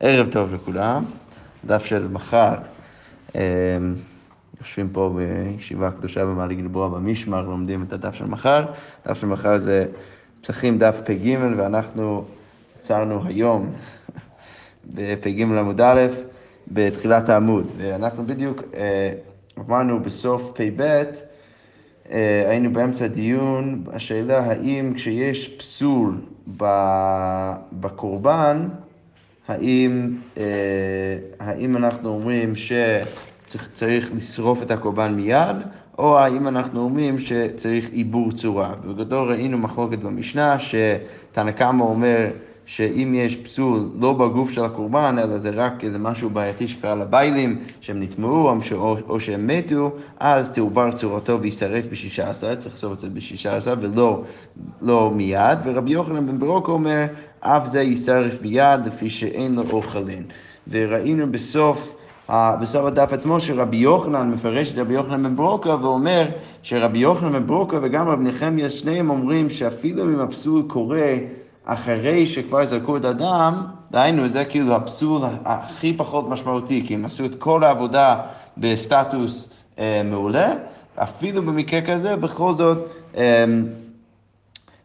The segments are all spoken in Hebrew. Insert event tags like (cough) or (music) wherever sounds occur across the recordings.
ערב טוב לכולם, דף של מחר. אמ, יושבים פה בישיבה קדושה במעלה גלבוע במשמר, לומדים את הדף של מחר. דף של מחר זה פסחים דף פ"ג, ואנחנו עצרנו היום (laughs) בפ"ג עמוד א', בתחילת העמוד. ואנחנו בדיוק אה, אמרנו בסוף פ"ב, אה, היינו באמצע הדיון, השאלה האם כשיש פסול בקורבן, האם, אה, האם אנחנו אומרים שצריך לשרוף את הקורבן מיד, או האם אנחנו אומרים שצריך עיבור צורה. בגדול ראינו מחלוקת במשנה, שתנא קמא אומר שאם יש פסול לא בגוף של הקורבן, אלא זה רק איזה משהו בעייתי שקרה לביילים, שהם נטמעו או, שהם מתו, אז תעובר צורתו ויישרף בשישה עשר, צריך לעשות את זה בשישה עשר ולא לא מיד. ורבי יוחנן בן ברוק אומר, אף זה יישרף מיד לפי שאין לו אוכלין. וראינו בסוף... בסוף הדף עצמו שרבי יוחנן מפרש את רבי יוחנן בן ברוקה ואומר שרבי יוחנן בן ברוקה וגם רבי נחמיה שניהם אומרים שאפילו אם הפסול קורה אחרי שכבר זרקו את הדם, דהיינו, זה כאילו הפסול הכי פחות משמעותי, כי הם עשו את כל העבודה בסטטוס אה, מעולה, אפילו במקרה כזה, בכל זאת, אה,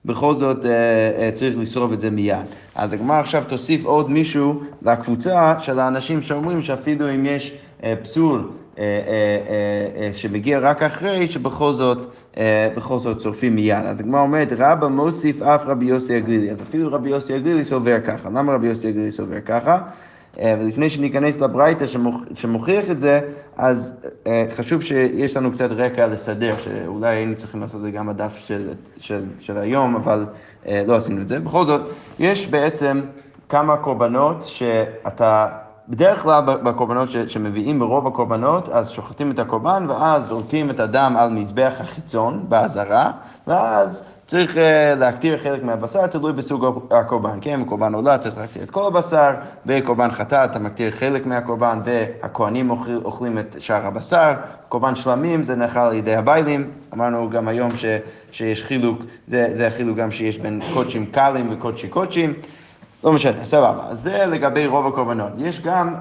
בכל זאת אה, אה, צריך לשרוף את זה מיד. אז הגמרא עכשיו תוסיף עוד מישהו לקבוצה של האנשים שאומרים שאפילו אם יש אה, פסול שמגיע רק אחרי, שבכל זאת, בכל זאת צורפים מיד. אז הגמרא אומרת, רבא מוסיף אף רבי יוסי הגלילי. אז אפילו רבי יוסי הגלילי סובר ככה. למה רבי יוסי הגלילי סובר ככה? ולפני שניכנס לברייתא שמוכיח את זה, אז חשוב שיש לנו קצת רקע לסדר, שאולי היינו צריכים לעשות את זה גם בדף של, של, של היום, אבל לא עשינו את זה. בכל זאת, יש בעצם כמה קורבנות שאתה... בדרך כלל בקורבנות שמביאים ברוב הקורבנות, אז שוחטים את הקורבן ואז זורקים את הדם על מזבח החיצון באזהרה, ואז צריך אה, להקטיר חלק מהבשר, תלוי בסוג הקורבן. כן, בקורבן עולה צריך להקטיר את כל הבשר, בקורבן חטאת אתה מקטיר חלק מהקורבן, והכוהנים אוכל, אוכלים את שאר הבשר. קורבן שלמים זה נאכל על ידי הביילים. אמרנו גם היום ש, שיש חילוק, זה, זה החילוק גם שיש בין קודשים קלים וקודשי קודשים. לא משנה, סבבה. זה לגבי רוב הקורבנות. יש גם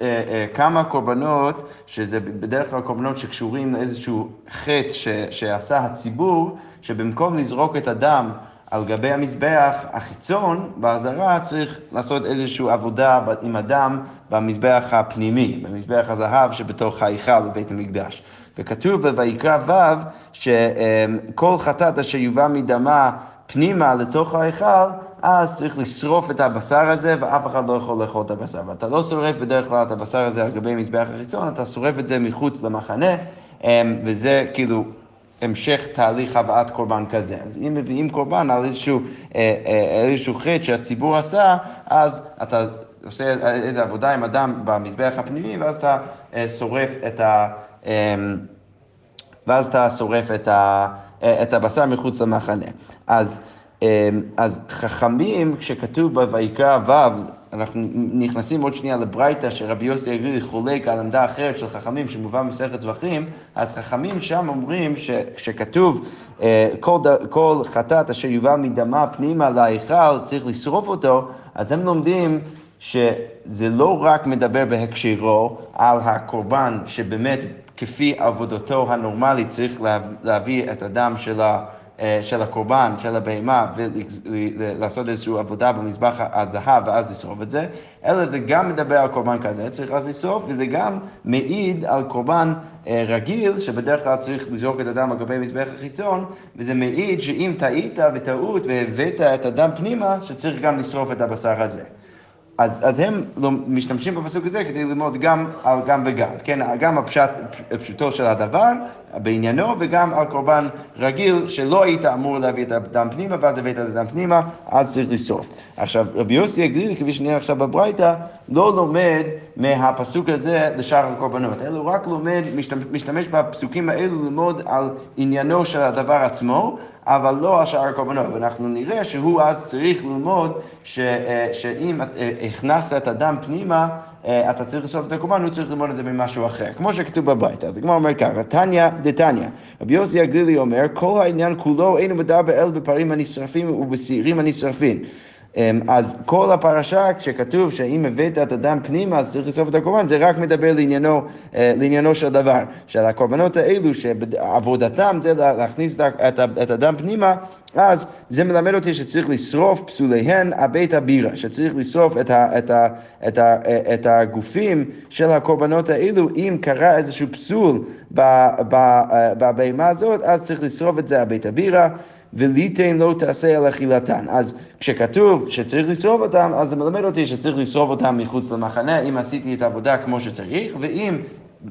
אה, אה, כמה קורבנות, שזה בדרך כלל קורבנות שקשורים לאיזשהו חטא ש, שעשה הציבור, שבמקום לזרוק את הדם על גבי המזבח החיצון, באזהרה צריך לעשות איזושהי עבודה עם הדם במזבח הפנימי, במזבח הזהב שבתוך ההיכל בבית המקדש. וכתוב בויקרא ו' שכל חטאת אשר יובא מדמה פנימה לתוך ההיכל, אז צריך לשרוף את הבשר הזה, ואף אחד לא יכול לאכול את הבשר. ואתה לא שורף בדרך כלל את הבשר הזה על גבי מזבח החיצון, אתה שורף את זה מחוץ למחנה, אמ, וזה כאילו המשך תהליך הבאת קורבן כזה. אז אם מביאים קורבן על איזשהו, אה, אה, איזשהו חטא שהציבור עשה, אז אתה עושה איזו עבודה עם אדם במזבח הפנימי, ואז אתה אה, שורף את ה... אמ, ואז אתה שורף את, ה, את הבשר מחוץ למחנה. אז אז חכמים, כשכתוב בויקרא ו', אנחנו נכנסים עוד שנייה לברייתא, שרבי יוסי הגלילי חולק על עמדה אחרת של חכמים שמובא במסכת זבחים, אז חכמים שם אומרים שכשכתוב אה, כל, כל חטאת אשר יובא מדמה פנימה להיכל, צריך לשרוף אותו, אז הם לומדים שזה לא רק מדבר בהקשרו על הקורבן, שבאמת כפי עבודתו הנורמלית צריך להביא את הדם של ה... אה, של הקורבן, של הבהמה, ולעשות איזושהי עבודה במזבח הזהב ואז לשרוף את זה, אלא זה גם מדבר על קורבן כזה, צריך אז לשרוף, וזה גם מעיד על קורבן אה, רגיל, שבדרך כלל צריך לזרוק את הדם על גבי מזבח החיצון, וזה מעיד שאם טעית בטעות והבאת את הדם פנימה, שצריך גם לשרוף את הבשר הזה. אז, אז הם לא, משתמשים בפסוק הזה כדי ללמוד גם על גם וגם, כן, גם הפשט, פשוטו של הדבר בעניינו וגם על קורבן רגיל שלא היית אמור להביא את הדם פנימה ואז הבאת את הדם פנימה, אז צריך לשרוף. עכשיו, רבי יוסי הגלילי, כפי שנראה עכשיו בברייתא, לא לומד מהפסוק הזה לשאר הקורבנות, אלא הוא רק לומד, משתמש, משתמש בפסוקים האלו ללמוד על עניינו של הדבר עצמו, אבל לא על שאר הקורבנות. ואנחנו נראה שהוא אז צריך ללמוד ש, אה, שאם אה, הכנסת את הדם פנימה, אה, אתה צריך לשרוף את הקורבן, הוא צריך ללמוד את זה ממשהו אחר, כמו שכתוב בבית. אז הגמרא אומר ככה, תניא דתניא, רבי יוסי הגלילי אומר, כל העניין כולו אינו מדבר אלא בפרים הנשרפים ובשעירים הנשרפים. אמ, אז כל הפרשה, כשכתוב שאם הבאת את הדם פנימה, אז צריך לשרוף את הקורבן, זה רק מדבר לעניינו, אה, לעניינו של דבר. של הקורבנות האלו, שעבודתם זה להכניס את הדם פנימה, אז זה מלמד אותי שצריך לשרוף פסוליהן הבית הבירה, שצריך לשרוף את, ה, את, ה, את, ה, את הגופים של הקורבנות האלו, אם קרה איזשהו פסול בבהמה הזאת, אז צריך לשרוף את זה הבית הבירה. וליתן לא תעשה על אכילתן. אז כשכתוב שצריך לשרוף אותם, אז זה מלמד אותי שצריך לשרוף אותם מחוץ למחנה, אם עשיתי את העבודה כמו שצריך, ואם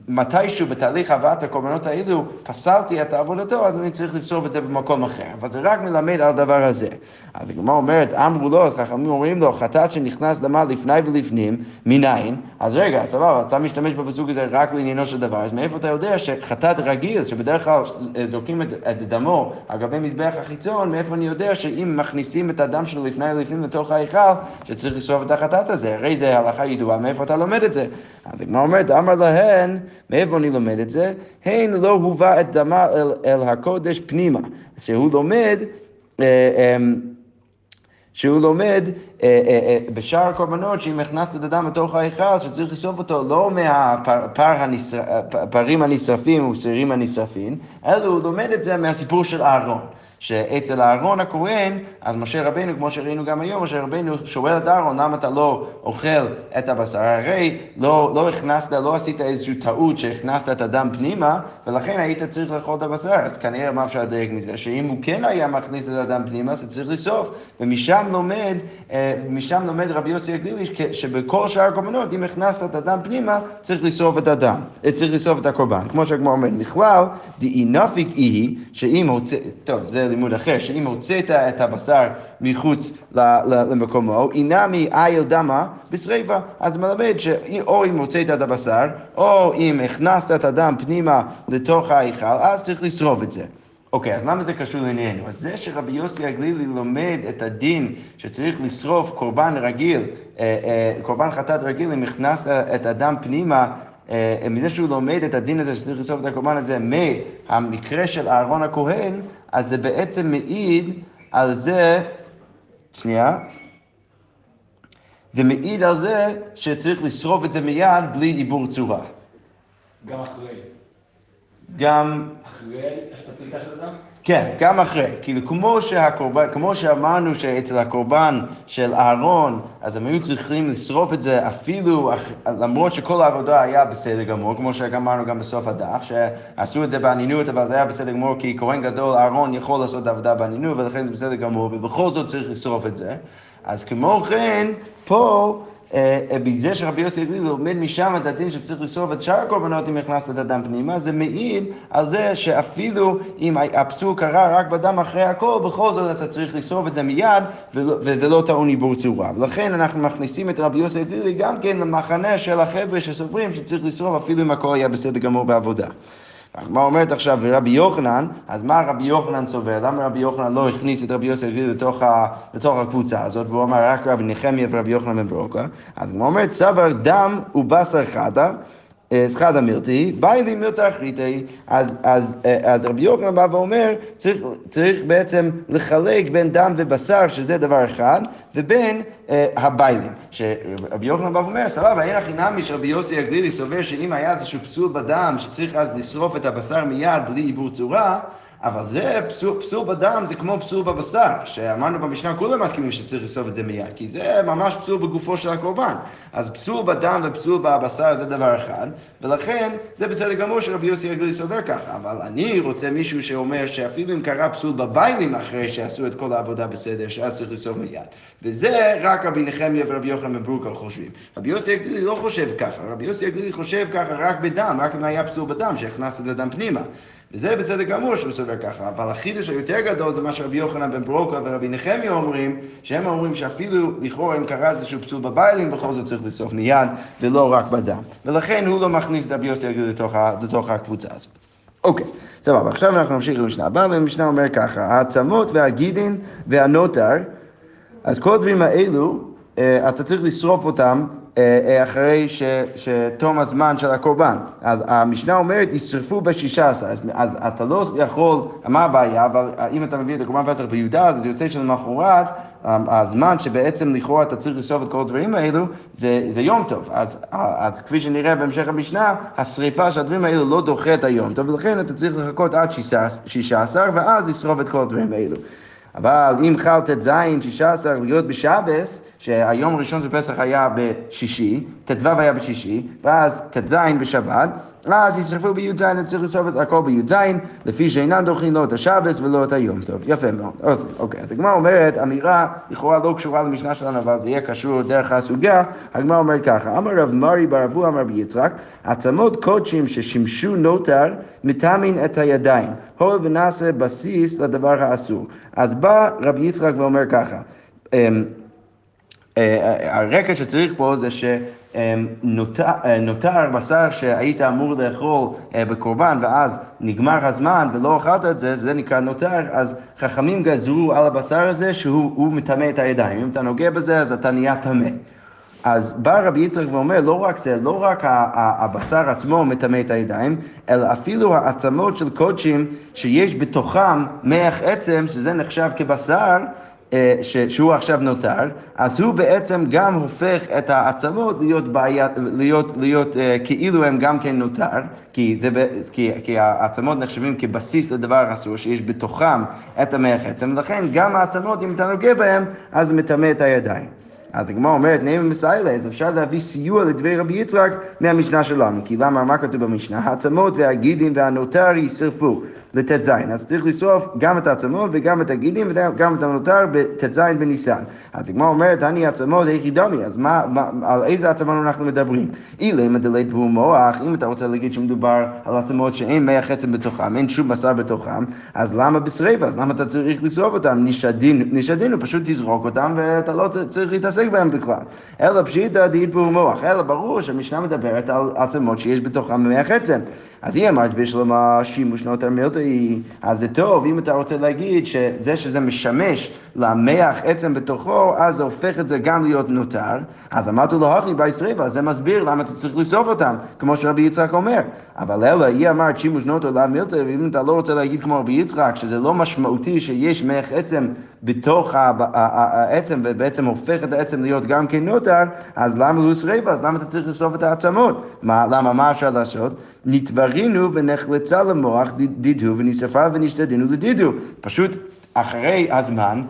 מתישהו בתהליך הבאת הקורבנות האלו פסלתי את עבודתו, אז אני צריך לשרוף את זה במקום אחר. אבל זה רק מלמד על הדבר הזה. אז הגמרא אומרת, אמרו לו, אז חכמים אומרים לו, חטאת שנכנס למה לפני ולפנים, מניין? אז רגע, סבבה, אז אתה משתמש בפסוק הזה רק לעניינו של דבר, אז מאיפה אתה יודע שחטאת רגיל, שבדרך כלל זורקים את, את דמו על גבי מזבח החיצון, מאיפה אני יודע שאם מכניסים את הדם שלו לפני ולפנים לתוך ההיכל, שצריך לשרוף את החטאת הזה? הרי זה הלכה ידועה, מאיפה אתה לומד את זה? אז הגמרא אומרת, אמר להן, מאיפה אני לומד את זה? הן לא הובא את דמה אל, אל הקודש פנימה. שהוא לומד, אה, אמ, שהוא לומד אה, אה, בשאר הקורבנות, שאם הכנסת את הדם לתוך ההיכל, שצריך לשרוף אותו לא מהפרים הנשרפים ושעירים הנשרפים, אלא הוא לומד את זה מהסיפור של אהרון. שאצל אהרון הכהן, אז משה רבנו, כמו שראינו גם היום, משה רבנו שואל את אהרון, למה אתה לא אוכל את הבשר? הרי לא, לא הכנסת, לא עשית איזושהי טעות שהכנסת את הדם פנימה, ולכן היית צריך לאכול את הבשר. אז כנראה מה אפשר לדייק מזה? שאם הוא כן היה מכניס את הדם פנימה, אז צריך לשרוף. ומשם לומד, אה, משם לומד רבי יוסי הגלילי, שבכל שאר הקורבנות, אם הכנסת את הדם פנימה, צריך לשרוף את הדם, אה, צריך לשרוף את הקורבן. כמו שהגמר אומר, בכלל, דאי נפיק היא, שאם הוצא, טוב, זה לימוד אחר, שאם הוצאת את הבשר מחוץ למקומו, אינמי איל דמה בשריפה. אז מלמד שאו אם הוצאת את הבשר, או אם הכנסת את הדם פנימה לתוך ההיכל, אז צריך לשרוף את זה. אוקיי, אז למה זה קשור לענייננו? אז זה שרבי יוסי הגלילי לומד את הדין שצריך לשרוף קורבן רגיל, אה, אה, קורבן חטאת רגיל, אם הכנסת את הדם פנימה, אה, מזה שהוא לומד את הדין הזה שצריך לשרוף את הקורבן הזה מהמקרה של אהרון הכהן, אז זה בעצם מעיד על זה, שנייה, זה מעיד על זה שצריך לשרוף את זה מיד בלי עיבור צורה. גם אחרי. גם... אחרי הסריקה של הדם? כן, גם אחרי. כאילו, כמו שהקורבן, כמו שאמרנו שאצל הקורבן של אהרון, אז הם היו צריכים לשרוף את זה אפילו, למרות שכל העבודה היה בסדר גמור, כמו שאמרנו גם בסוף הדף, שעשו את זה באנינות, אבל זה היה בסדר גמור, כי כהן גדול, אהרון יכול לעשות את העבודה באנינות, ולכן זה בסדר גמור, ובכל זאת צריך לשרוף את זה. אז כמו כן, פה... בזה אה, שרבי יוסי הגליל לומד משם את הדין שצריך לשרוף את שאר הקורבנות אם הכנסת את הדם פנימה, זה מעיד על זה שאפילו אם הפסול קרה רק בדם אחרי הכל, בכל זאת אתה צריך לשרוף את זה מיד, וזה לא טעון עיבור צורה. ולכן אנחנו מכניסים את רבי יוסי הגלילי גם כן למחנה של החבר'ה שסוברים שצריך לשרוף אפילו אם הכל היה בסדר גמור בעבודה. הגמרא אומרת עכשיו, ורבי יוחנן, אז מה רבי יוחנן צובר? למה רבי יוחנן לא הכניס את רבי הגליל לתוך, לתוך הקבוצה הזאת, והוא אמר רק רבי נחמיה ורבי יוחנן בן? אז הגמרא אומרת, סבר דם ובשר חדה. סחד המרתי, באי לי מרתא אחריתי, אז, אז רבי יוחנן בא ואומר, צריך, צריך בעצם לחלק בין דם ובשר, שזה דבר אחד, ובין אה, הביילים. שרבי יוחנן בא ואומר, סבבה, אין הכי נמי שרבי יוסי הגלילי סובר שאם היה איזשהו פסול בדם, שצריך אז לשרוף את הבשר מיד בלי עיבור צורה, אבל זה פסול, פסול בדם, זה כמו פסול בבשר, שאמרנו במשנה, כולם מסכימים שצריך לשרוף את זה מיד, כי זה ממש פסול בגופו של הקורבן. אז פסול בדם ופסול בבשר זה דבר אחד, ולכן זה בסדר גמור שרבי יוסי הגלילי סובר ככה, אבל אני רוצה מישהו שאומר שאפילו אם קרה פסול בביילים אחרי שעשו את כל העבודה בסדר, שאז צריך לשרוף מיד. וזה רק רבי נחמיה ורבי יוחנן מברוקה חושבים. רבי יוסי הגלילי לא חושב ככה, רבי יוסי הגלילי חושב ככה רק בדם, רק אם היה פסול בדם, שהכנסת הדם פנימה. וזה בסדר גמור שהוא סובר ככה, אבל החידוש היותר גדול זה מה שרבי יוחנן בן ברוקה ורבי נחמיה אומרים, שהם אומרים שאפילו לכאורה אם קרה איזשהו פסול בביילים, בכל זאת צריך לסוף מיד, ולא רק בדם. ולכן הוא לא מכניס את רבי יוסי לתוך, לתוך הקבוצה הזאת. אוקיי, סבבה, עכשיו אנחנו נמשיך למשנה הבאה, והמשנה אומר ככה, העצמות והגידין והנוטר, אז כל הדברים האלו, אתה צריך לשרוף אותם אה, אה, אחרי ש, שתום הזמן של הקורבן. אז המשנה אומרת, ישרפו בשישה עשר. אז, אז אתה לא יכול, מה הבעיה? אבל אם אתה מביא את הקורבן פסח בי"ד, אז יוצא שלמחרת הזמן שבעצם לכאורה אתה צריך לשרוף את כל הדברים האלו, זה, זה יום טוב. אז, אז כפי שנראה בהמשך המשנה, השריפה של הדברים האלו לא דוחה את היום טוב, ולכן אתה צריך לחכות עד שישה עשר, ואז לשרוף את כל הדברים האלו. אבל אם חל ט"ז, שישה עשר, להיות בשבס, שהיום הראשון של פסח היה בשישי, ט"ו היה בשישי, ואז ט"ז בשבת, אז ישרפו בי"ז, אני צריך לשרוף את הכל בי"ז, לפי שאינם דוחים לא את השבס ולא את היום טוב. יפה מאוד. אוקיי, אז הגמרא אומרת, אמירה לכאורה לא קשורה למשנה שלנו, אבל זה יהיה קשור דרך הסוגיה, הגמרא אומרת ככה, אמר רב מרי בר אבו אמר ביצחק, עצמות קודשים ששימשו נוטר, מטמין את הידיים, הול ונעשה בסיס לדבר האסור. אז בא רבי יצחק ואומר ככה, אמ, הרקע שצריך פה זה שנותר בשר שהיית אמור לאכול אה, בקורבן ואז נגמר הזמן ולא אכלת את זה, זה נקרא נותר, אז חכמים גזרו על הבשר הזה שהוא מטמא את הידיים. אם אתה נוגע בזה אז אתה נהיה טמא. אז בא רבי יצחק ואומר, לא רק זה, לא רק הבשר עצמו מטמא את הידיים, אלא אפילו העצמות של קודשים שיש בתוכם מח עצם, שזה נחשב כבשר, אה, שהוא עכשיו נותר, אז הוא בעצם גם הופך את העצמות להיות, בעיה, להיות, להיות אה, כאילו הם גם כן נותר, כי, זה, כי, כי העצמות נחשבים כבסיס לדבר אסור שיש בתוכם את המח עצם, ולכן גם העצמות, אם אתה נוגע בהם, אז מטמא את הידיים. אז הגמרא אומרת, נאמן מסיילה, אז אפשר להביא סיוע לדברי רבי יצחק מהמשנה שלנו. כי למה, מה כתוב במשנה? העצמות והגידים והנותר יישרפו. לט"ז. אז צריך לשרוף גם את העצמות וגם את הגידים וגם את הנותר בט"ז בניסן. אז הגמרא אומרת, אני עצמות היכי דמי, אז מה, מה, על איזה עצמות אנחנו מדברים? אילמה דלית בו מוח, אם אתה רוצה להגיד שמדובר על עצמות שאין מח עצם בתוכם, אין שום בשר בתוכם, אז למה בשריפה? אז למה אתה צריך לשרוף אותם? נשדינו, נשדינו, פשוט תזרוק אותם ואתה לא צריך להתעסק בהם בכלל. אלא פשיטא בו מוח, אלא ברור שהמשנה מדברת על עצמות שיש בתוכם מח עצם. אז היא אמרת בשלמה שימוש נותר מילתאי, אז זה טוב, אם אתה רוצה להגיד שזה שזה משמש למח עצם בתוכו, אז זה הופך את זה גם להיות נותר, אז אמרתי לו, הכי בישראל, אז זה מסביר למה אתה צריך לשרוף אותם, כמו שרבי יצחק אומר. אבל אלא, היא אמרת שימוש נותר לאו מילתאי, ואם אתה לא רוצה להגיד כמו רבי יצחק, שזה לא משמעותי שיש מח עצם בתוך העצם, ובעצם הופך את העצם להיות גם כן נותר, אז למה לא שריפה? אז למה אתה צריך לשרוף את העצמות? מה, למה, מה אפשר לעשות? נתברינו ונחלצה למוח, דידו ונשרפה ונשתדנו לדידו. פשוט אחרי הזמן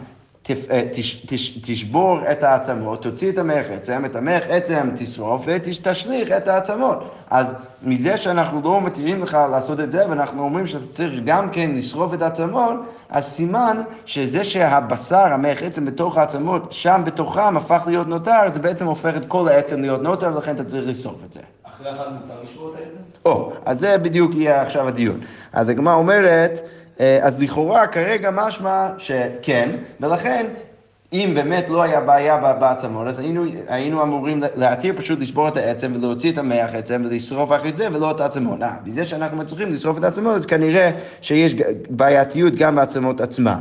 תשבור את העצמות, תוציא את המח עצם, את המח עצם תשרוף ותשליך את העצמות. אז מזה שאנחנו לא מתירים לך לעשות את זה, ואנחנו אומרים שאתה צריך גם כן לשרוף את העצמות, אז סימן שזה שהבשר, המח עצם בתוך העצמות, שם בתוכם הפך להיות נותר, זה בעצם הופך את כל העצם להיות נותר, ולכן אתה צריך לשרוף את זה. אחרי אחד מותר לשבור את העצם? או, אז זה בדיוק יהיה עכשיו הדיון. אז הגמרא אומרת, אה, אז לכאורה כרגע משמע שכן, ולכן אם באמת לא היה בעיה בעצמות, אז היינו, היינו אמורים להתיר פשוט לשבור את העצם ולהוציא את המח עצם ולשרוף אחרי זה ולא את העצמות. אה, בזה שאנחנו מצליחים לשרוף את העצמות, אז כנראה שיש בעייתיות גם בעצמות עצמן.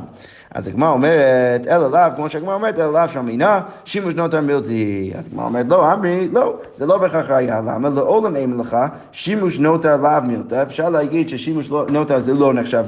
אז הגמרא אומרת, אלא לאו, כמו שהגמרא אומרת, אלא לאו שם אינה, שימוש נותר מילתי. אז הגמרא אומרת, לא, אמרי, לא, זה לא בהכרח ראייה. למה? לעולם אין לך שימוש נותר לאו מילתא. אפשר להגיד ששימוש לא- נותר זה לא נחשב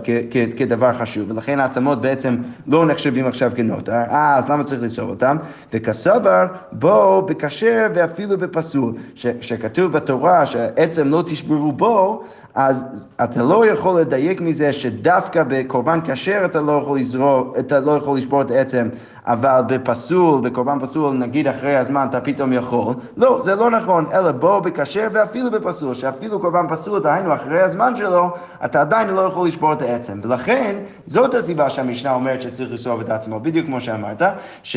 כדבר חשוב, ולכן העצמות בעצם לא נחשבים עכשיו כנותר. אה, אז למה צריך לסור אותם? וכסבר, בו בכשר ואפילו בפסול. שכתוב בתורה שעצם לא תשברו בו, אז אתה לא יכול לדייק מזה שדווקא בקורבן כשר אתה לא יכול לזרוק, אתה לא יכול לשבור את העצם, אבל בפסול, בקורבן פסול, נגיד אחרי הזמן אתה פתאום יכול. לא, זה לא נכון, אלא בוא בכשר ואפילו בפסול, שאפילו קורבן פסול, דהיינו אחרי הזמן שלו, אתה עדיין לא יכול לשבור את העצם. ולכן, זאת הסיבה שהמשנה אומרת שצריך לשרוף את עצמו, בדיוק כמו שאמרת, ש...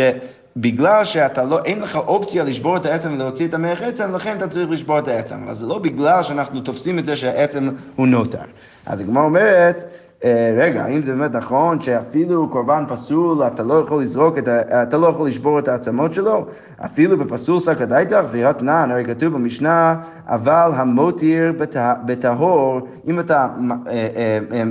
בגלל שאתה לא, אין לך אופציה לשבור את העצם ולהוציא את המח עצם, לכן אתה צריך לשבור את העצם. אבל זה לא בגלל שאנחנו תופסים את זה שהעצם הוא נותר. אז הגמרא אומרת, רגע, האם זה באמת נכון שאפילו קורבן פסול, אתה לא יכול לזרוק, את ה, אתה לא יכול לשבור את העצמות שלו? אפילו בפסול סקא דייתך וירת נען, הרי כתוב במשנה, אבל המותיר בטה- בטהור, אם אתה אה, אה, אה,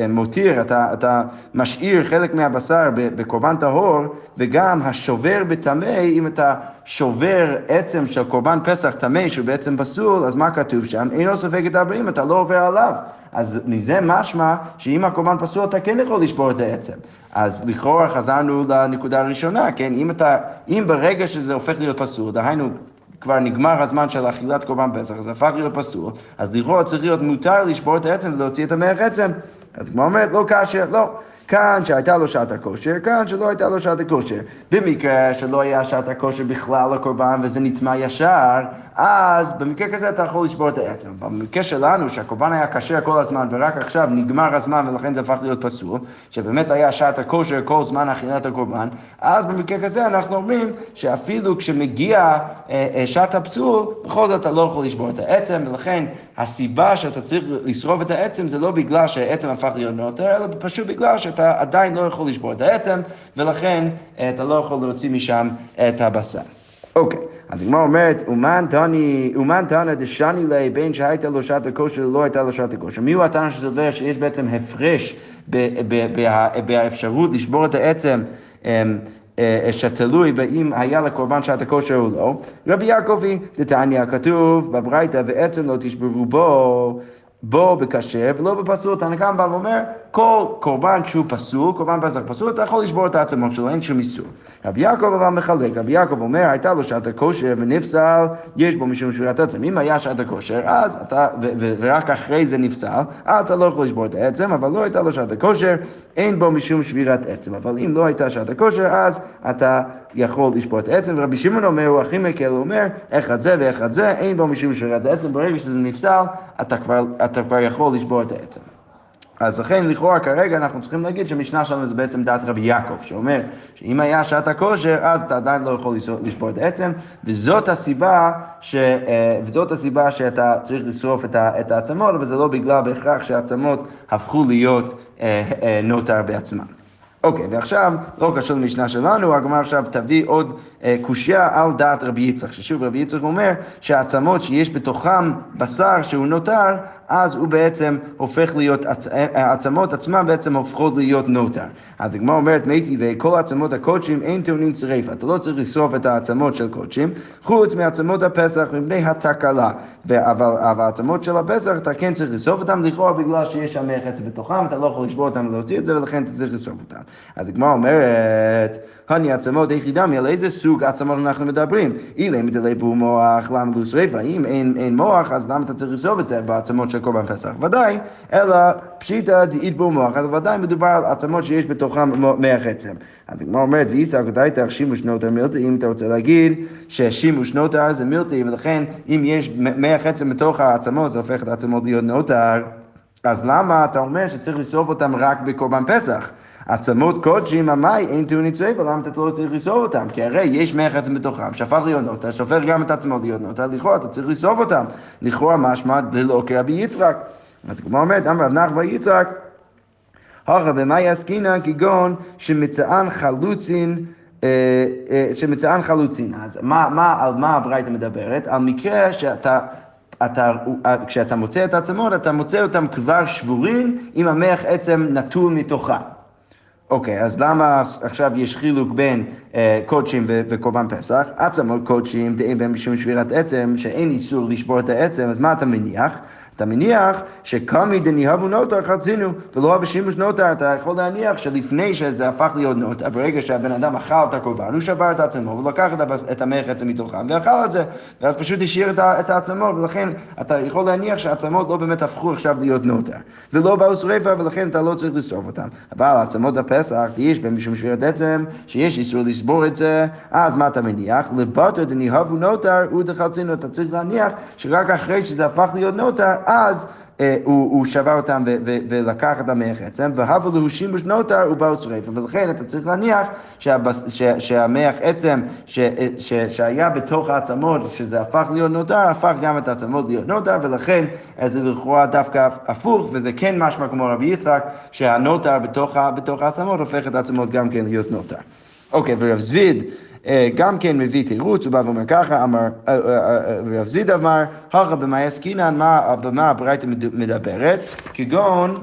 אה, מותיר, אתה, משאיר חלק מהבשר בקורבן טהור, וגם השובר בטמא, אם אתה שובר עצם של קורבן פסח טמא שהוא בעצם פסול, אז מה כתוב שם? אינו סופג את הארבעים, אתה לא עובר עליו. אז מזה משמע שאם הקורבן פסול אתה כן יכול לשבור את העצם. אז לכאורה חזרנו לנקודה הראשונה, כן? אם אתה, אם ברגע שזה הופך להיות פסול, דהיינו כבר נגמר הזמן של אכילת קורבן פסח, אז הפך להיות פסול, אז לכאורה צריך להיות מותר לשבור את העצם ולהוציא את המח עצם. אז כמו אומרת, לא כאשר, לא. כאן שהייתה לו שעת הכושר, כאן שלא הייתה לו שעת הכושר. במקרה שלא היה שעת הכושר בכלל לקורבן וזה נטמע ישר, אז במקרה כזה אתה יכול לשבור את העצם. אבל במקרה שלנו, שהקורבן היה כשר כל הזמן ורק עכשיו נגמר הזמן ולכן זה הפך להיות פסול, שבאמת היה שעת הכושר כל זמן אכילת הקורבן, אז במקרה כזה אנחנו אומרים שאפילו כשמגיע אה, אה, שעת הפסול, בכל זאת אתה לא יכול לשבור את העצם, ולכן הסיבה שאתה צריך לשרוף את העצם זה לא בגלל שהעצם הפך להיות נותר, אלא פשוט בגלל שאתה עדיין לא יכול לשבור את העצם, ולכן אה, אתה לא יכול להוציא משם את הבשר. אוקיי, אז הגמרא אומרת, אומן תנא דשני ליה בין שהייתה לו שעת הכושר ולא הייתה לו שעת הכושר. מי הוא התנא שסובר שיש בעצם הפרש באפשרות לשבור את העצם? אמ, אה, שתלוי באם היה לקורבן שעת הכושר או לא. רבי יעקבי, דתניא, כתוב בברייתא, ועצם לא תשברו בו. בו בכשר ולא בפסול. תנא קמא בא ואומר, כל קורבן שהוא פסול, קורבן פסח פסול, אתה יכול לשבור את העצמות שלו, אין שום איסור. רבי יעקב אבל מחלק, רבי יעקב אומר, הייתה לו שעת הכושר ונפסל, יש בו משום שבירת עצם. אם היה שעת הכושר, אז אתה, ורק אחרי זה נפסל, אתה לא יכול לשבור את העצם, אבל לא הייתה לו שעת הכושר, אין בו משום שבירת עצם. אבל אם לא הייתה שעת הכושר, אז אתה יכול לשבור את העצם. ורבי שמעון אומר, הוא הכי מקל, הוא אומר, אחד זה ואחד זה, אין בו משום שבירת העצם, ברגע שזה נפסל, אתה כבר, אתה כבר יכול לשבור את העצם. אז לכן לכאורה כרגע אנחנו צריכים להגיד שהמשנה שלנו זה בעצם דעת רבי יעקב, שאומר שאם היה שעת הכושר אז אתה עדיין לא יכול לשבור את העצם, וזאת הסיבה, ש, אה, וזאת הסיבה שאתה צריך לשרוף את העצמות, אבל זה לא בגלל בהכרח שהעצמות הפכו להיות אה, אה, נותר בעצמם. אוקיי, ועכשיו, לא קשור למשנה שלנו, הגמרא עכשיו תביא עוד אה, קושייה על דעת רבי יצחק, ששוב רבי יצחק אומר שהעצמות שיש בתוכם בשר שהוא נותר, אז הוא בעצם הופך להיות, עצ- אה, העצמות עצמן בעצם הופכות להיות נותר. אז הגמרא אומרת, מתי וכל עצמות הקודשים אין טעונים צריפה, אתה לא צריך לשרוף את העצמות של קודשים, חוץ מעצמות הפסח מפני התקלה, אבל העצמות של הפסח אתה כן צריך לשרוף אותם, לכאורה בגלל שיש שם חצי בתוכם, אתה לא יכול לשבור אותם ולהוציא את זה, ולכן אתה צריך לשרוף אותם. אז הגמרא אומרת, הני עצמות היחידמי, על איזה סוג עצמות אנחנו מדברים? אילם מדלי בור מוח, למה לא שריפה? אם אין מוח, אז למה אתה צריך לשרוף את זה בעצמות של קורבן פסח? ודאי, אלא פשיטא דאית בור מוח, אז ודאי מדובר על עצמות שיש בתוכם מח עצם. אז הגמרא אומרת, ואיסא גדייתך שימוש נוטר מילתא, אם אתה רוצה להגיד ששימוש נוטר זה מילתא, ולכן אם יש מח עצם בתוך העצמות, זה הופך את העצמות להיות נוטר. אז למה אתה אומר שצריך לשרוף אותם רק בקורבן פסח? עצמות קודשים, המאי, אין טעוני צויבה, למה אתה לא צריך לשרוף אותם? כי הרי יש מח עצם בתוכם, להיות נוטה, שהופך גם את עצמו להיות נוטה, לכאורה אתה צריך לשרוף אותם. לכאורה משמע דלא כרבי יצחק. אז כמו אומרת, אמר רב נחמן יצחק, הכה במאי עסקינן כגון שמצאן חלוצין אה, אה, שמצאן חלוצין. אז מה, מה, על מה הברייתא מדברת? על מקרה שאתה... אתה, כשאתה מוצא את העצמות, אתה מוצא אותם כבר שבורים עם המח עצם נטול מתוכם. אוקיי, אז למה עכשיו יש חילוק בין אה, קודשים וקורבן פסח? עצמות קודשים, דאין בהם משום שבירת עצם, שאין איסור לשבור את העצם, אז מה אתה מניח? אתה מניח שקמי דניהבו נוטר חצינו, ולא אהב שימוש נוטר, אתה יכול להניח שלפני שזה הפך להיות נוטר, ברגע שהבן אדם אכל את הקורבן, הוא שבר את עצמו, ולקח את, הבס- את המח עצם מתוכם, ואכל את זה, ואז פשוט השאיר את, העצמות, ולכן אתה יכול להניח שהעצמות לא באמת הפכו עכשיו להיות נוטר, ולא באו שריפה, ולכן אתה לא צריך לשרוף אותם. אבל עצמות הפסח, יש משום שבירת עצם, שיש איסור לשבור את זה, אז מה אתה מניח? לבטר דניהבו נוטר ודחלצינו, אתה צריך להניח שרק אחרי שזה הפך להיות נוטר, אז אה, הוא, הוא שבר אותם ו- ו- ולקח המח עצם, והבו לו שימוש נוטר ובאו שריפה, ולכן אתה צריך להניח שהבס, ש, שהמח עצם ש, ש, שהיה בתוך העצמות, שזה הפך להיות נוטר, הפך גם את העצמות להיות נוטר, ולכן אה, זה לכאורה דווקא הפוך, וזה כן משמע כמו רבי יצחק, שהנוטר בתוך, בתוך העצמות הופך את העצמות גם כן להיות נוטר. אוקיי, ורב זביד, אה, גם כן מביא תירוץ, הוא בא ואומר ככה, אמר, אה, אה, אה, רב זיד אמר, הכה במאי עסקינן, מה- במה הברייתא מד- מדברת? כגון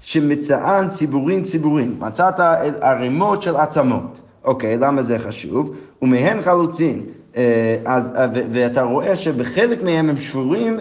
שמצאן ציבורין ציבורין, מצאת ערימות של עצמות. אוקיי, למה זה חשוב? ומהן חלוצין. אה, אז, אה, ו- ואתה רואה שבחלק מהם הם שבורים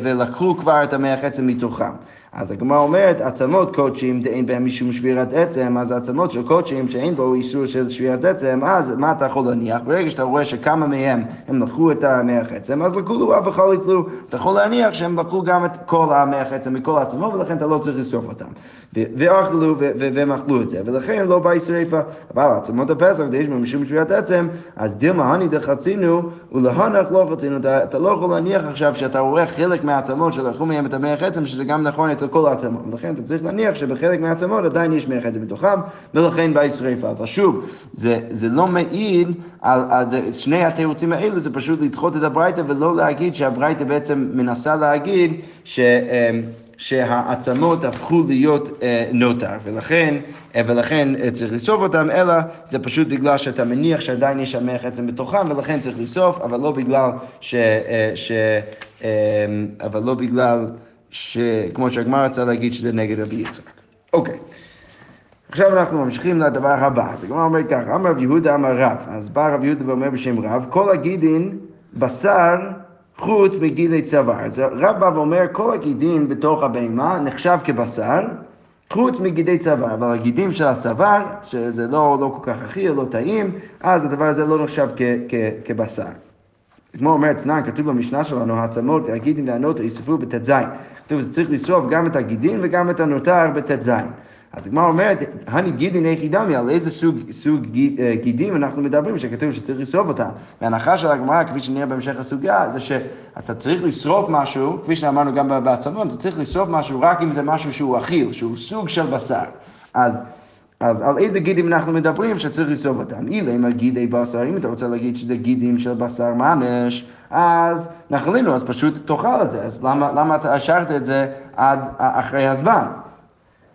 ולקחו כבר את המח עצם מתוכם. אז הגמרא אומרת, עצמות קודשים דאין בהם משום שבירת עצם, אז עצמות של קודשים שאין בו איסור של שבירת עצם, אז מה אתה יכול להניח? ברגע שאתה רואה שכמה מהם הם לקחו את המח עצם, אז לקחו לו ובכל יתלו. אתה יכול להניח שהם לקחו גם את כל המח עצם מכל העצמות, ולכן אתה לא צריך לשרוף אותם. ואכלו והם אכלו את זה, ולכן לא באי שריפה. אבל עצמות הפסח, יש בהם משום שבירת עצם, אז דילמה הני דחצינו, ולהנח לא חצינו. אתה, לא יכול להניח עכשיו שאתה רואה חלק מהעצמות שלקחו מהם את המח עצם, שזה גם נכון אצל כל העצמות. ולכן אתה צריך להניח שבחלק מהעצמות עדיין יש מח עצם בתוכם, ולכן באי שריפה. אבל שוב, זה, זה לא מעיד על, על שני התירוצים האלו, זה פשוט לדחות את הברייתא ולא להגיד שהברייתא בעצם מנסה להגיד ש... שהעצמות הפכו להיות אה, נוטר, ולכן, אה, ולכן אה, צריך לשרוף אותם, אלא זה פשוט בגלל שאתה מניח שעדיין יש המח עצם בתוכם, ולכן צריך לשרוף, אבל לא בגלל ש... אה, ש אה, אבל לא בגלל ש... כמו שהגמר רצה להגיד שזה נגד רבי יצחק. אוקיי. עכשיו אנחנו ממשיכים לדבר הבא. אז הגמרא אומרת ככה, אמר רב יהודה אמר רב. אז בא רב יהודה ואומר בשם רב, כל הגידין בשר חוץ מגידי צוואר. אז רב בא ואומר, כל הגידין בתוך הבהמה נחשב כבשר, חוץ מגידי צוואר. אבל הגידים של הצוואר, שזה לא, לא כל כך אכיל, לא טעים, אז הדבר הזה לא נחשב כ, כ, כבשר. כמו אומר אצנן, כתוב במשנה שלנו, העצמות והגידים והנוטר יספרו בט"ז. כתוב, זה צריך לשרוף גם את הגידים וגם את הנותר בט"ז. אז הגמרא אומרת, הני גידין איכי דמי, על איזה סוג, סוג אה, גידים אנחנו מדברים שכתוב שצריך לשרוף אותם. וההנחה של הגמרא, כפי שנראה בהמשך הסוגיה, זה שאתה צריך לשרוף משהו, כפי שאמרנו גם בעצמות, אתה צריך לשרוף משהו רק אם זה משהו שהוא אכיל, שהוא סוג של בשר. אז אז על איזה גידים אנחנו מדברים שצריך לשרוף אותם? אילא אם על גידי בשר, אם אתה רוצה להגיד שזה גידים של בשר ממש, אז נחלינו, אז פשוט תאכל את זה. אז למה, למה אתה השארת את זה עד אחרי הזמן?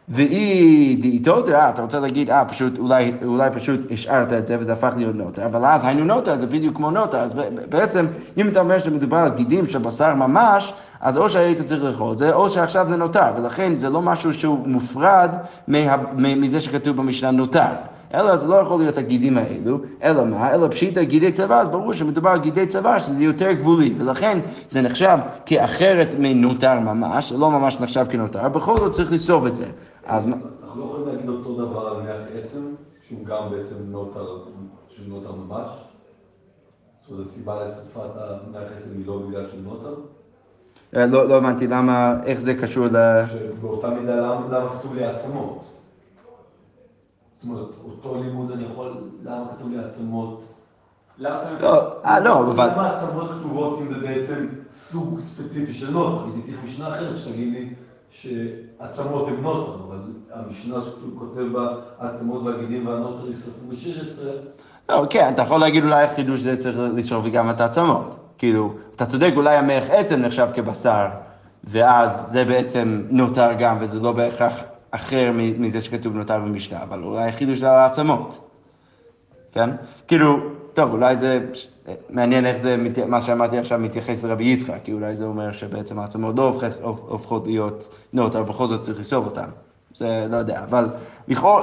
ואי דאיתותא, אה, אתה רוצה להגיד, אה, פשוט, אולי, אולי פשוט השארת את זה וזה הפך להיות נוטה, אבל אז היינו נוטה, זה בדיוק כמו נוטה, אז בעצם, אם אתה אומר שמדובר על גידים של בשר ממש, אז או שהיית צריך לאכול את זה, או שעכשיו זה נותר, ולכן זה לא משהו שהוא מופרד מה, מזה שכתוב במשנה נותר. אלא זה לא יכול להיות הגידים האלו, אלא מה? אלא פשיטא גידי צבא, אז ברור שמדובר על גידי צבא, שזה יותר גבולי, ולכן זה נחשב כאחרת מנותר ממש, לא ממש נחשב כנותר, בכל זאת צריך לשרוף את זה. אז אנחנו לא יכולים להגיד אותו דבר על מח עצם, שהוא גם בעצם שהוא נוטר ממש. זאת אומרת, הסיבה לשרפת המח עצם היא לא בגלל שהוא נוטר. אה, לא, לא הבנתי למה, איך זה קשור ל... שבאותה מידה, למה למה כתוב לי עצמות? זאת אומרת, אותו לימוד אני יכול, למה כתוב לי עצמות? לא, אה, לא, אבל- למה עצמות כתובות אם זה בעצם סוג ספציפי של נוטר? הייתי צריך משנה אחרת שתגיד לי שעצמות הן נוטר, אבל המשנה שכותב בה עצמות והגידים והנוטר ישרפו ב-16, לא, כן, אתה יכול להגיד אולי החידוש זה צריך לשרוף גם את העצמות. כאילו, אתה צודק, אולי המח עצם נחשב כבשר, ואז זה בעצם נותר גם, וזה לא בהכרח אחר מזה שכתוב נותר במשנה, אבל אולי החידוש זה על העצמות. כן? כאילו, טוב, אולי זה, מעניין איך זה, מה שאמרתי עכשיו מתייחס לרבי יצחק, כי אולי זה אומר שבעצם העצמות לא הופכות, להיות נוט, אבל בכל זאת צריך לשרוף אותן. זה לא יודע, אבל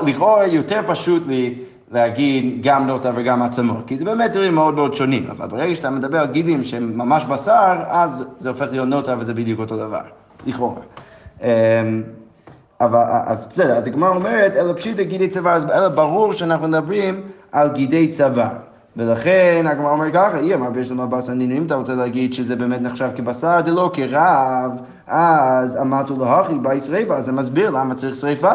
לכאורה, יותר פשוט לי להגיד גם נוטה וגם עצמות, כי זה באמת דברים מאוד מאוד שונים, אבל ברגע שאתה מדבר על גידים שהם ממש בשר, אז זה הופך להיות נוטה וזה בדיוק אותו דבר, לכאורה. אבל אז בסדר, אז הגמרא אומרת, אלא פשיטא גידי צוואר, אז אלא ברור שאנחנו מדברים על גידי צוואר. ולכן הגמרא אומרת ככה, אי אמר ביש למה בשר נינו, אם אתה רוצה להגיד שזה באמת נחשב כבשר, דלא כרב, אז אמרתו להכי באי שריפה, אז זה מסביר למה צריך שריפה.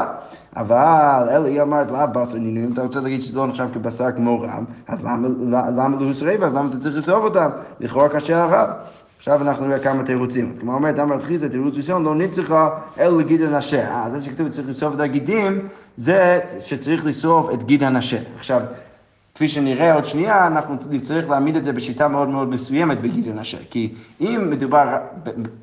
אבל אלא היא אמרת לה בשר נינו, אם אתה רוצה להגיד שזה לא נחשב כבשר כמו רב, אז למה, למה לא שריפה, אז למה אתה צריך לשרוף אותם? לכאורה קשה הרב. עכשיו אנחנו נראה כמה תירוצים. כמו אומרת, אמר רב חיסא, תירוץ ראשון, לא נצחה אלא לגיד הנשה. אה, זה שכתוב שצריך לשרוף את הגידים, זה שצריך לשרוף את גיד הנשה. עכשיו, כפי שנראה עוד שנייה, אנחנו נצטרך להעמיד את זה בשיטה מאוד מאוד מסוימת בגיד הנשה. כי אם מדובר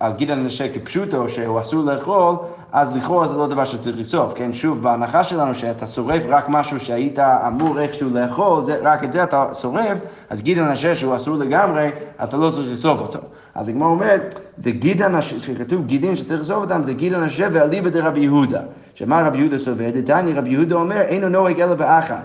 על גיד הנשה כפשוטו, שהוא אסור לאכול, אז לכאורה זה לא דבר שצריך לשרוף, כן? שוב, בהנחה שלנו שאתה שורף רק משהו שהיית אמור איכשהו לאכול, זה, רק את זה אתה שורף, אז גיד הנשה שהוא אסור לגמרי, אתה לא צריך לשרוף אותו. אז הגמרא אומרת, זה גיד הנשה, כשכתוב גידים שצריך לשרוף אותם, זה גיד הנשה ואליבא דרבי יהודה. שמה רבי יהודה סובר? דתני רבי יהודה אומר, אינו נוהג אלא באחת.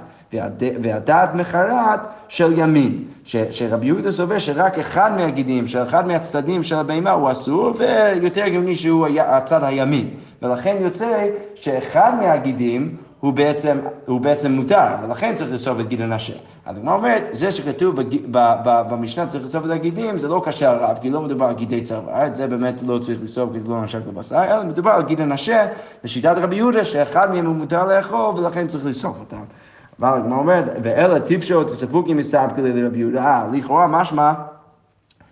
והדעת מחרת של ימין, ש, שרבי יהודה סובר שרק אחד מהגידים, שאחד מהצדדים של הבהמה הוא אסור, ויותר הגיוני שהוא הצד הימין. ולכן יוצא שאחד מהגידים הוא בעצם, הוא בעצם מותר, ולכן צריך לשרוף את גיד הנשה. הגמרא אומרת, זה שכתוב בג... ב, ב, במשנה צריך לשרוף את הגידים, זה לא קשה על רב, כי לא מדובר על גידי את זה באמת לא צריך לשרוף, כי זה לא נשק בבשר, אלא מדובר על גיד הנשה, לשיטת רבי יהודה, שאחד מהם הוא מותר לאכול, ולכן צריך לשרוף אותם. אבל הגמרא אומרת, ואלה טיפשו תספוקי מסבקי לרבי יהודה, אה, לכאורה משמע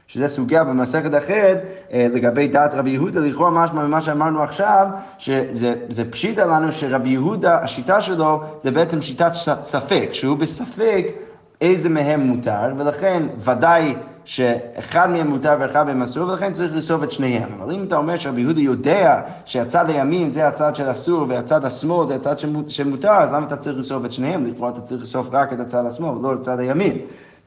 שזה סוגיה במסכת אחרת אה, לגבי דעת רבי יהודה, לכאורה משמע ממה שאמרנו עכשיו, שזה פשיטה לנו שרבי יהודה, השיטה שלו זה בעצם שיטת ספק, שהוא בספק איזה מהם מותר, ולכן ודאי שאחד מהם מותר ואחד מהם אסור, ולכן צריך לאסוף את שניהם. אבל אם אתה אומר שרבי יהודה יודע שהצד הימין זה הצד של אסור והצד השמאל זה הצד שמותר, אז למה אתה צריך לאסוף את שניהם? לכאורה אתה צריך לאסוף רק את הצד השמאל, לא את הצד הימין.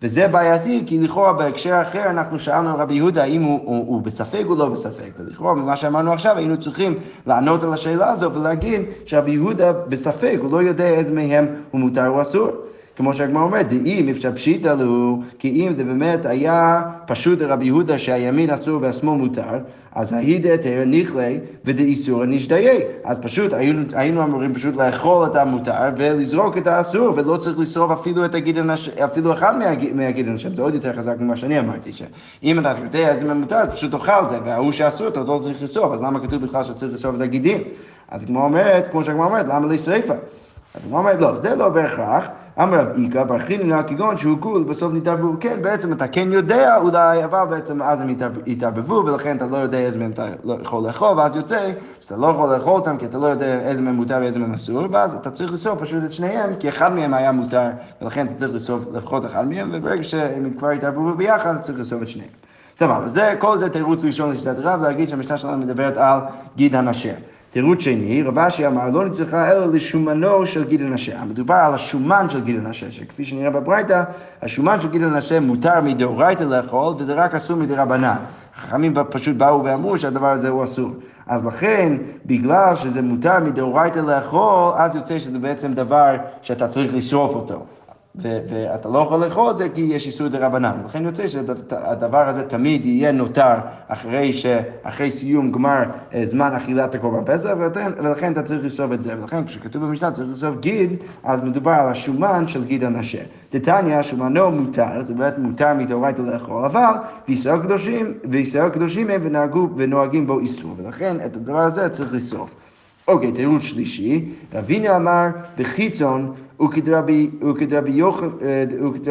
וזה בעייתי, כי לכאורה בהקשר אחר אנחנו שאלנו רבי יהודה האם הוא, הוא, הוא בספק או לא בספק. ולכאורה ממה שאמרנו עכשיו היינו צריכים לענות על השאלה הזו ולהגיד שרבי יהודה בספק, הוא לא יודע איזה מהם הוא מותר או אסור. כמו שהגמרא אומרת, דאם אפשר פשיטא לו, כי אם זה באמת היה פשוט לרבי יהודה שהימין אסור והשמאל מותר, אז ההיא דהתר נכלי ודאיסורא נשדיי. אז פשוט היינו, היינו אמורים פשוט לאכול את המותר ולזרוק את האסור, ולא צריך לשרוף אפילו את הגיד הנש... אפילו אחד מהגיד הנשם. זה עוד יותר חזק ממה שאני אמרתי, שאם אתה יודע איזה מותר, אז פשוט תאכל את זה, וההוא שאסור אתה לא צריך לשרוף, אז למה כתוב בכלל שצריך לשרוף את הגידים? אז כמו אומרת, כמו שהגמרא אומרת, למה לשרפה? אז הגמרא אומרת, לא, זה לא בהכרח. אמר רב איכא ברכיננה כגון שהוא גול, בסוף נתערבבו. כן, בעצם אתה כן יודע אולי, אבל בעצם אז הם התערבבו, ולכן אתה לא יודע איזה מהם אתה לא יכול לאכול, ואז יוצא שאתה לא יכול לאכול אותם, כי אתה לא יודע איזה מהם מותר ואיזה מהם אסור, ואז אתה צריך לשרוף פשוט את שניהם, כי אחד מהם היה מותר, ולכן אתה צריך לשרוף לפחות אחד מהם, וברגע שהם כבר התערבבו ביחד, אתה צריך לשרוף את שניהם. סבבה, כל זה תירוץ ראשון לשיטת רב, להגיד שהמשנה שלנו מדברת על גיד הנשר. תירוץ שני, רב אשי אמר, לא נצטרכה אלא לשומנו של גיד הנשה. מדובר על השומן של גיד הנשה, שכפי שנראה בברייתא, השומן של גיד הנשה מותר מדאורייתא לאכול, וזה רק אסור מדרבנן. חכמים פשוט באו ואמרו שהדבר הזה הוא אסור. אז לכן, בגלל שזה מותר מדאורייתא לאכול, אז יוצא שזה בעצם דבר שאתה צריך לשרוף אותו. ואתה לא יכול לאכול את זה כי יש איסור דה רבנן. לכן יוצא שהדבר הזה תמיד יהיה נותר אחרי, ש, אחרי סיום גמר אה, זמן אכילת הקורבן פסח, ולכן אתה צריך לשרוף את זה. ולכן כשכתוב במשנה צריך לשרוף גיד, אז מדובר על השומן של גיד הנשה. דתניא, שומנו מותר, זה באמת מותר מדאורייתא לאכול, אבל בישראל קדושים, בישראל קדושים הם ונהגו, ונוהגים בו איסור, ולכן את הדבר הזה צריך לשרוף. אוקיי, תירוץ שלישי, רביני אמר בחיצון וכדרבי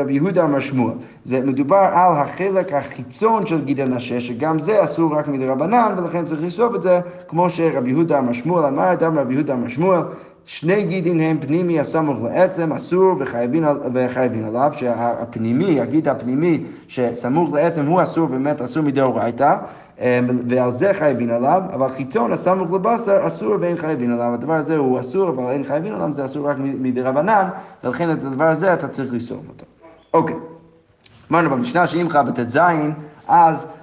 יהודה אמר שמואל. זה מדובר על החלק החיצון של גיד הנשה, שגם זה אסור רק מדרבנן, ולכן צריך לסוף את זה, כמו שרבי יהודה אמר שמואל אמר, אדם רבי יהודה אמר שמואל, שני גידים הם פנימי הסמוך לעצם, אסור וחייבים, וחייבים עליו, שהפנימי, הגיד הפנימי שסמוך לעצם הוא אסור, באמת אסור מדאורייתא, ועל זה חייבים עליו, אבל חיצון הסמוך לבשר אסור ואין חייבים עליו. הדבר הזה הוא אסור, אבל אין חייבים עליו, זה אסור רק מדרבנן, ולכן את הדבר הזה אתה צריך לשרוף אותו. אוקיי. אמרנו במשנה שאם חל בט"ז, אז אה, אה,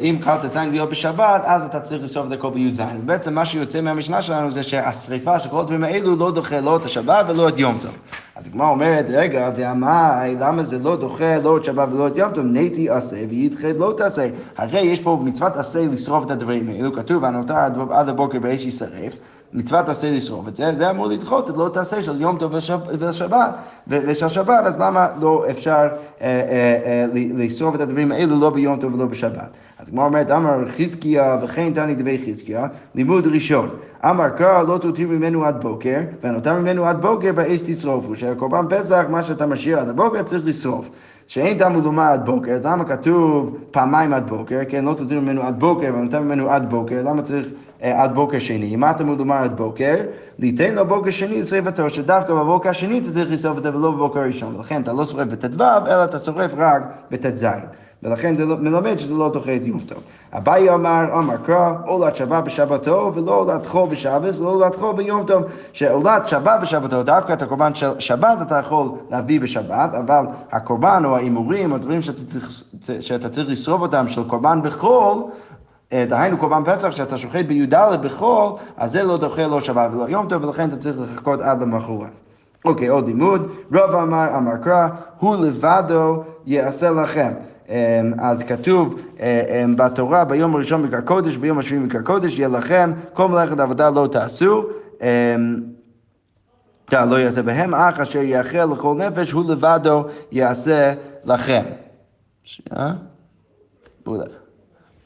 אם חלת זין להיות בשבת, אז אתה צריך לשרוף את הכל בי"ז. בעצם מה שיוצא מהמשנה שלנו זה שהשריפה של כל הדברים האלו לא דוחה לא את השבת ולא את יום טוב. אז הגמרא אומרת, רגע, ואמי, למה זה לא דוחה לא את שבת ולא את יום טוב? נטי עשה וידחה לא תעשה. הרי יש פה מצוות עשה לשרוף את הדברים האלו, כתוב, והנותר עד הבוקר באש יישרף. מצוות עשה לשרוף את זה, זה אמור לדחות את לא תעשה של יום טוב ושבת, ושל שבת, אז למה לא אפשר אה, אה, אה, לשרוף את הדברים האלו לא ביום טוב ולא בשבת? אז כמו אומרת, אמר חזקיה וכן תני דבי חזקיה, לימוד ראשון. אמר קרא לא תותיר ממנו עד בוקר, ונותר ממנו עד בוקר באש תשרופו, שהקורבן פסח, מה שאתה משאיר עד הבוקר צריך לשרוף. שאין תלמוד לומר עד בוקר, אז למה כתוב פעמיים עד בוקר, כן, לא תותיר ממנו עד בוקר, ונותן ממנו עד בוקר, למה צריך אה, עד בוקר שני? מה תלמוד לומר עד בוקר? ליתן לו בוקר שני לשרפתו, שדווקא בבוקר השני אתה צריך לשרוף אותו ולא בבוקר הראשון, ולכן אתה לא שורף בט"ו, אלא אתה שורף רק בט"ז. ולכן זה לא- מלמד שזה לא דוחה את יום טוב. אביי אמר, אמר קרא, עולת שבת בשבתו, ולא עולת חול בשבס, ולא עולת חול ביום טוב. שעולת שבת בשבתו, דווקא את הקורבן של שבת אתה יכול להביא בשבת, אבל הקורבן או ההימורים, או דברים שאתה צריך, שאתה צריך לשרוף אותם, של קורבן בחול, אה, דהיינו קורבן פסח שאתה שוחט בי"ד בחול, אז זה לא דוחה לא שבת ולא יום טוב, ולכן אתה צריך לחכות עד למחרת. אוקיי, עוד לימוד. רב אמר, אמר קרא, הוא לבדו יעשה לכם. אמ, אז כתוב אה, אמ, בתורה, ביום הראשון מקרא קודש, ביום השביעי מקרא קודש, יהיה לכם, כל מלאכת עבודה לא תעשו. אמ, אתה לא יעשה בהם, אך אשר יאכל לכל נפש, הוא לבדו יעשה לכם.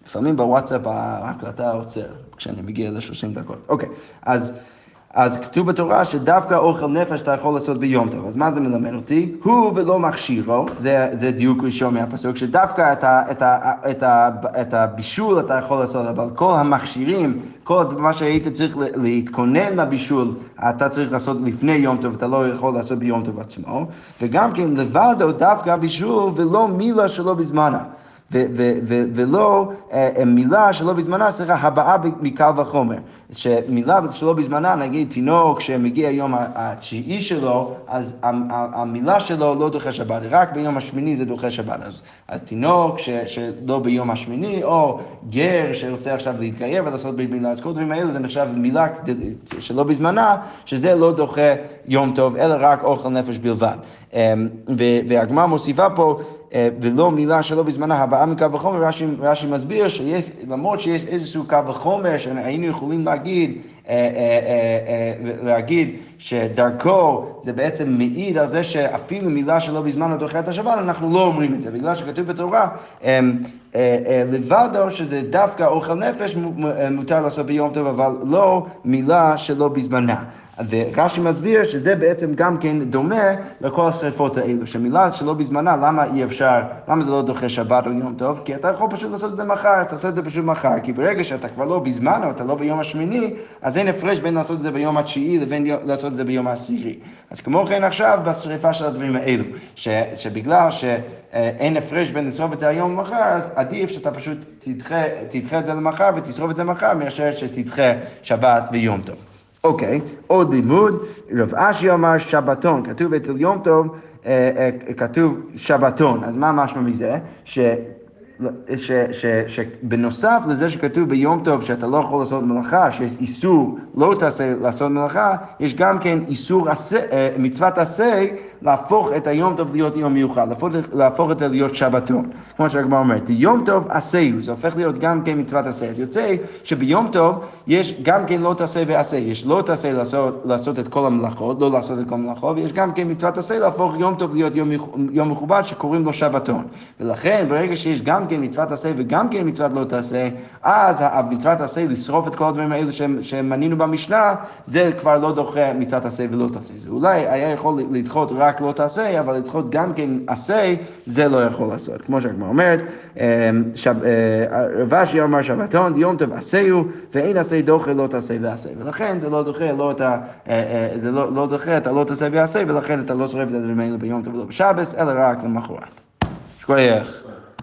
לפעמים בוואטסאפ ההקלטה עוצר, כשאני מגיע ל-30 דקות. אוקיי, אז... אז כתוב בתורה שדווקא אוכל נפש אתה יכול לעשות ביום טוב. אז מה זה מלמד אותי? הוא ולא מכשירו, זה, זה דיוק ראשון מהפסוק, שדווקא את, ה, את, ה, את, ה, את הבישול אתה יכול לעשות, אבל כל המכשירים, כל מה שהיית צריך להתכונן לבישול, אתה צריך לעשות לפני יום טוב, אתה לא יכול לעשות ביום טוב עצמו. וגם כן לבדו דווקא בישול ולא מילה שלא בזמנה. ו- ו- ו- ולא אה, מילה שלא בזמנה, סליחה, הבעה מקל וחומר. שמילה שלא בזמנה, נגיד תינוק שמגיע היום התשיעי שלו, אז המילה שלו לא דוחה שבת, רק ביום השמיני זה דוחה שבת. אז, אז תינוק ש, שלא ביום השמיני, או גר שרוצה עכשיו להתגייר ולעשות ברית מילה, אז כל הדברים האלה זה נחשב מילה שלא בזמנה, שזה לא דוחה יום טוב, אלא רק אוכל נפש בלבד. אמ, והגמרא מוסיפה פה ולא מילה שלא בזמנה הבאה מקו וחומר, רש"י, רש"י מסביר שיש, למרות שיש איזשהו קו וחומר שהיינו יכולים להגיד, אה, אה, להגיד שדרכו זה בעצם מעיד על זה שאפילו מילה שלא בזמן דוחה את השבת, אנחנו לא אומרים את זה, בגלל שכתוב בתורה לבדו שזה דווקא אוכל נפש מותר לעשות ביום טוב, אבל לא מילה שלא בזמנה. ורש"י מסביר שזה בעצם גם כן דומה לכל השרפות האלו, שמילה שלא בזמנה, למה אי אפשר, למה זה לא דוחה שבת או יום טוב? כי אתה יכול פשוט לעשות את זה מחר, אתה עושה את זה פשוט מחר, כי ברגע שאתה כבר לא בזמן או אתה לא ביום השמיני, אז אין הפרש בין לעשות את זה ביום התשיעי לבין לעשות את זה ביום העשירי. אז כמו כן עכשיו בשרפה של הדברים האלו, ש, שבגלל שאין הפרש בין לשרוף את זה היום למחר, אז עדיף שאתה פשוט תדחה, תדחה את זה למחר ותשרוף את זה למחר, מאשר שתדחה שבת ויום טוב. אוקיי, עוד לימוד, רב אשי אמר שבתון, כתוב אצל יום טוב, אה, אה, כתוב שבתון, אז מה משמע מזה? ש... שבנוסף לזה שכתוב ביום טוב שאתה לא יכול לעשות מלאכה, שיש איסור לא תעשה לעשות מלאכה, יש גם כן איסור עשה, אה, מצוות עשה להפוך את היום טוב להיות יום מיוחד, להפוך, להפוך את זה להיות שבתון. כמו שהגמרא אומרת, יום טוב עשהו, זה הופך להיות גם כן מצוות עשה. אז יוצא שביום טוב יש גם כן לא תעשה ועשה, יש לא תעשה לעשות, לעשות את כל המלאכות, לא לעשות את כל המלאכות, ויש גם כן מצוות עשה להפוך יום טוב להיות יום, יום מכובד שקוראים לו שבתון. ולכן ברגע שיש גם כן מצוות עשה וגם כן מצוות לא תעשה, אז המצוות עשה לשרוף את כל הדברים האלה שמנינו במשנה, זה כבר לא דוחה מצוות עשה ולא תעשה. זה אולי היה יכול לדחות רק לא תעשה, אבל לדחות גם כן עשה, זה לא יכול לעשות. כמו שהגמרא אומרת, אמ, אה, רבשי אמר שבתון, יום טוב עשהו, ואין עשה דוחה לא תעשה ועשה. ולכן זה לא דוחה, לא אתה, אה, אה, זה לא, לא דוחה, אתה לא תעשה ועשה, ולכן אתה לא שורף את הדברים האלה ביום טוב ולא בשבס, אלא רק למחרת. שכוייך.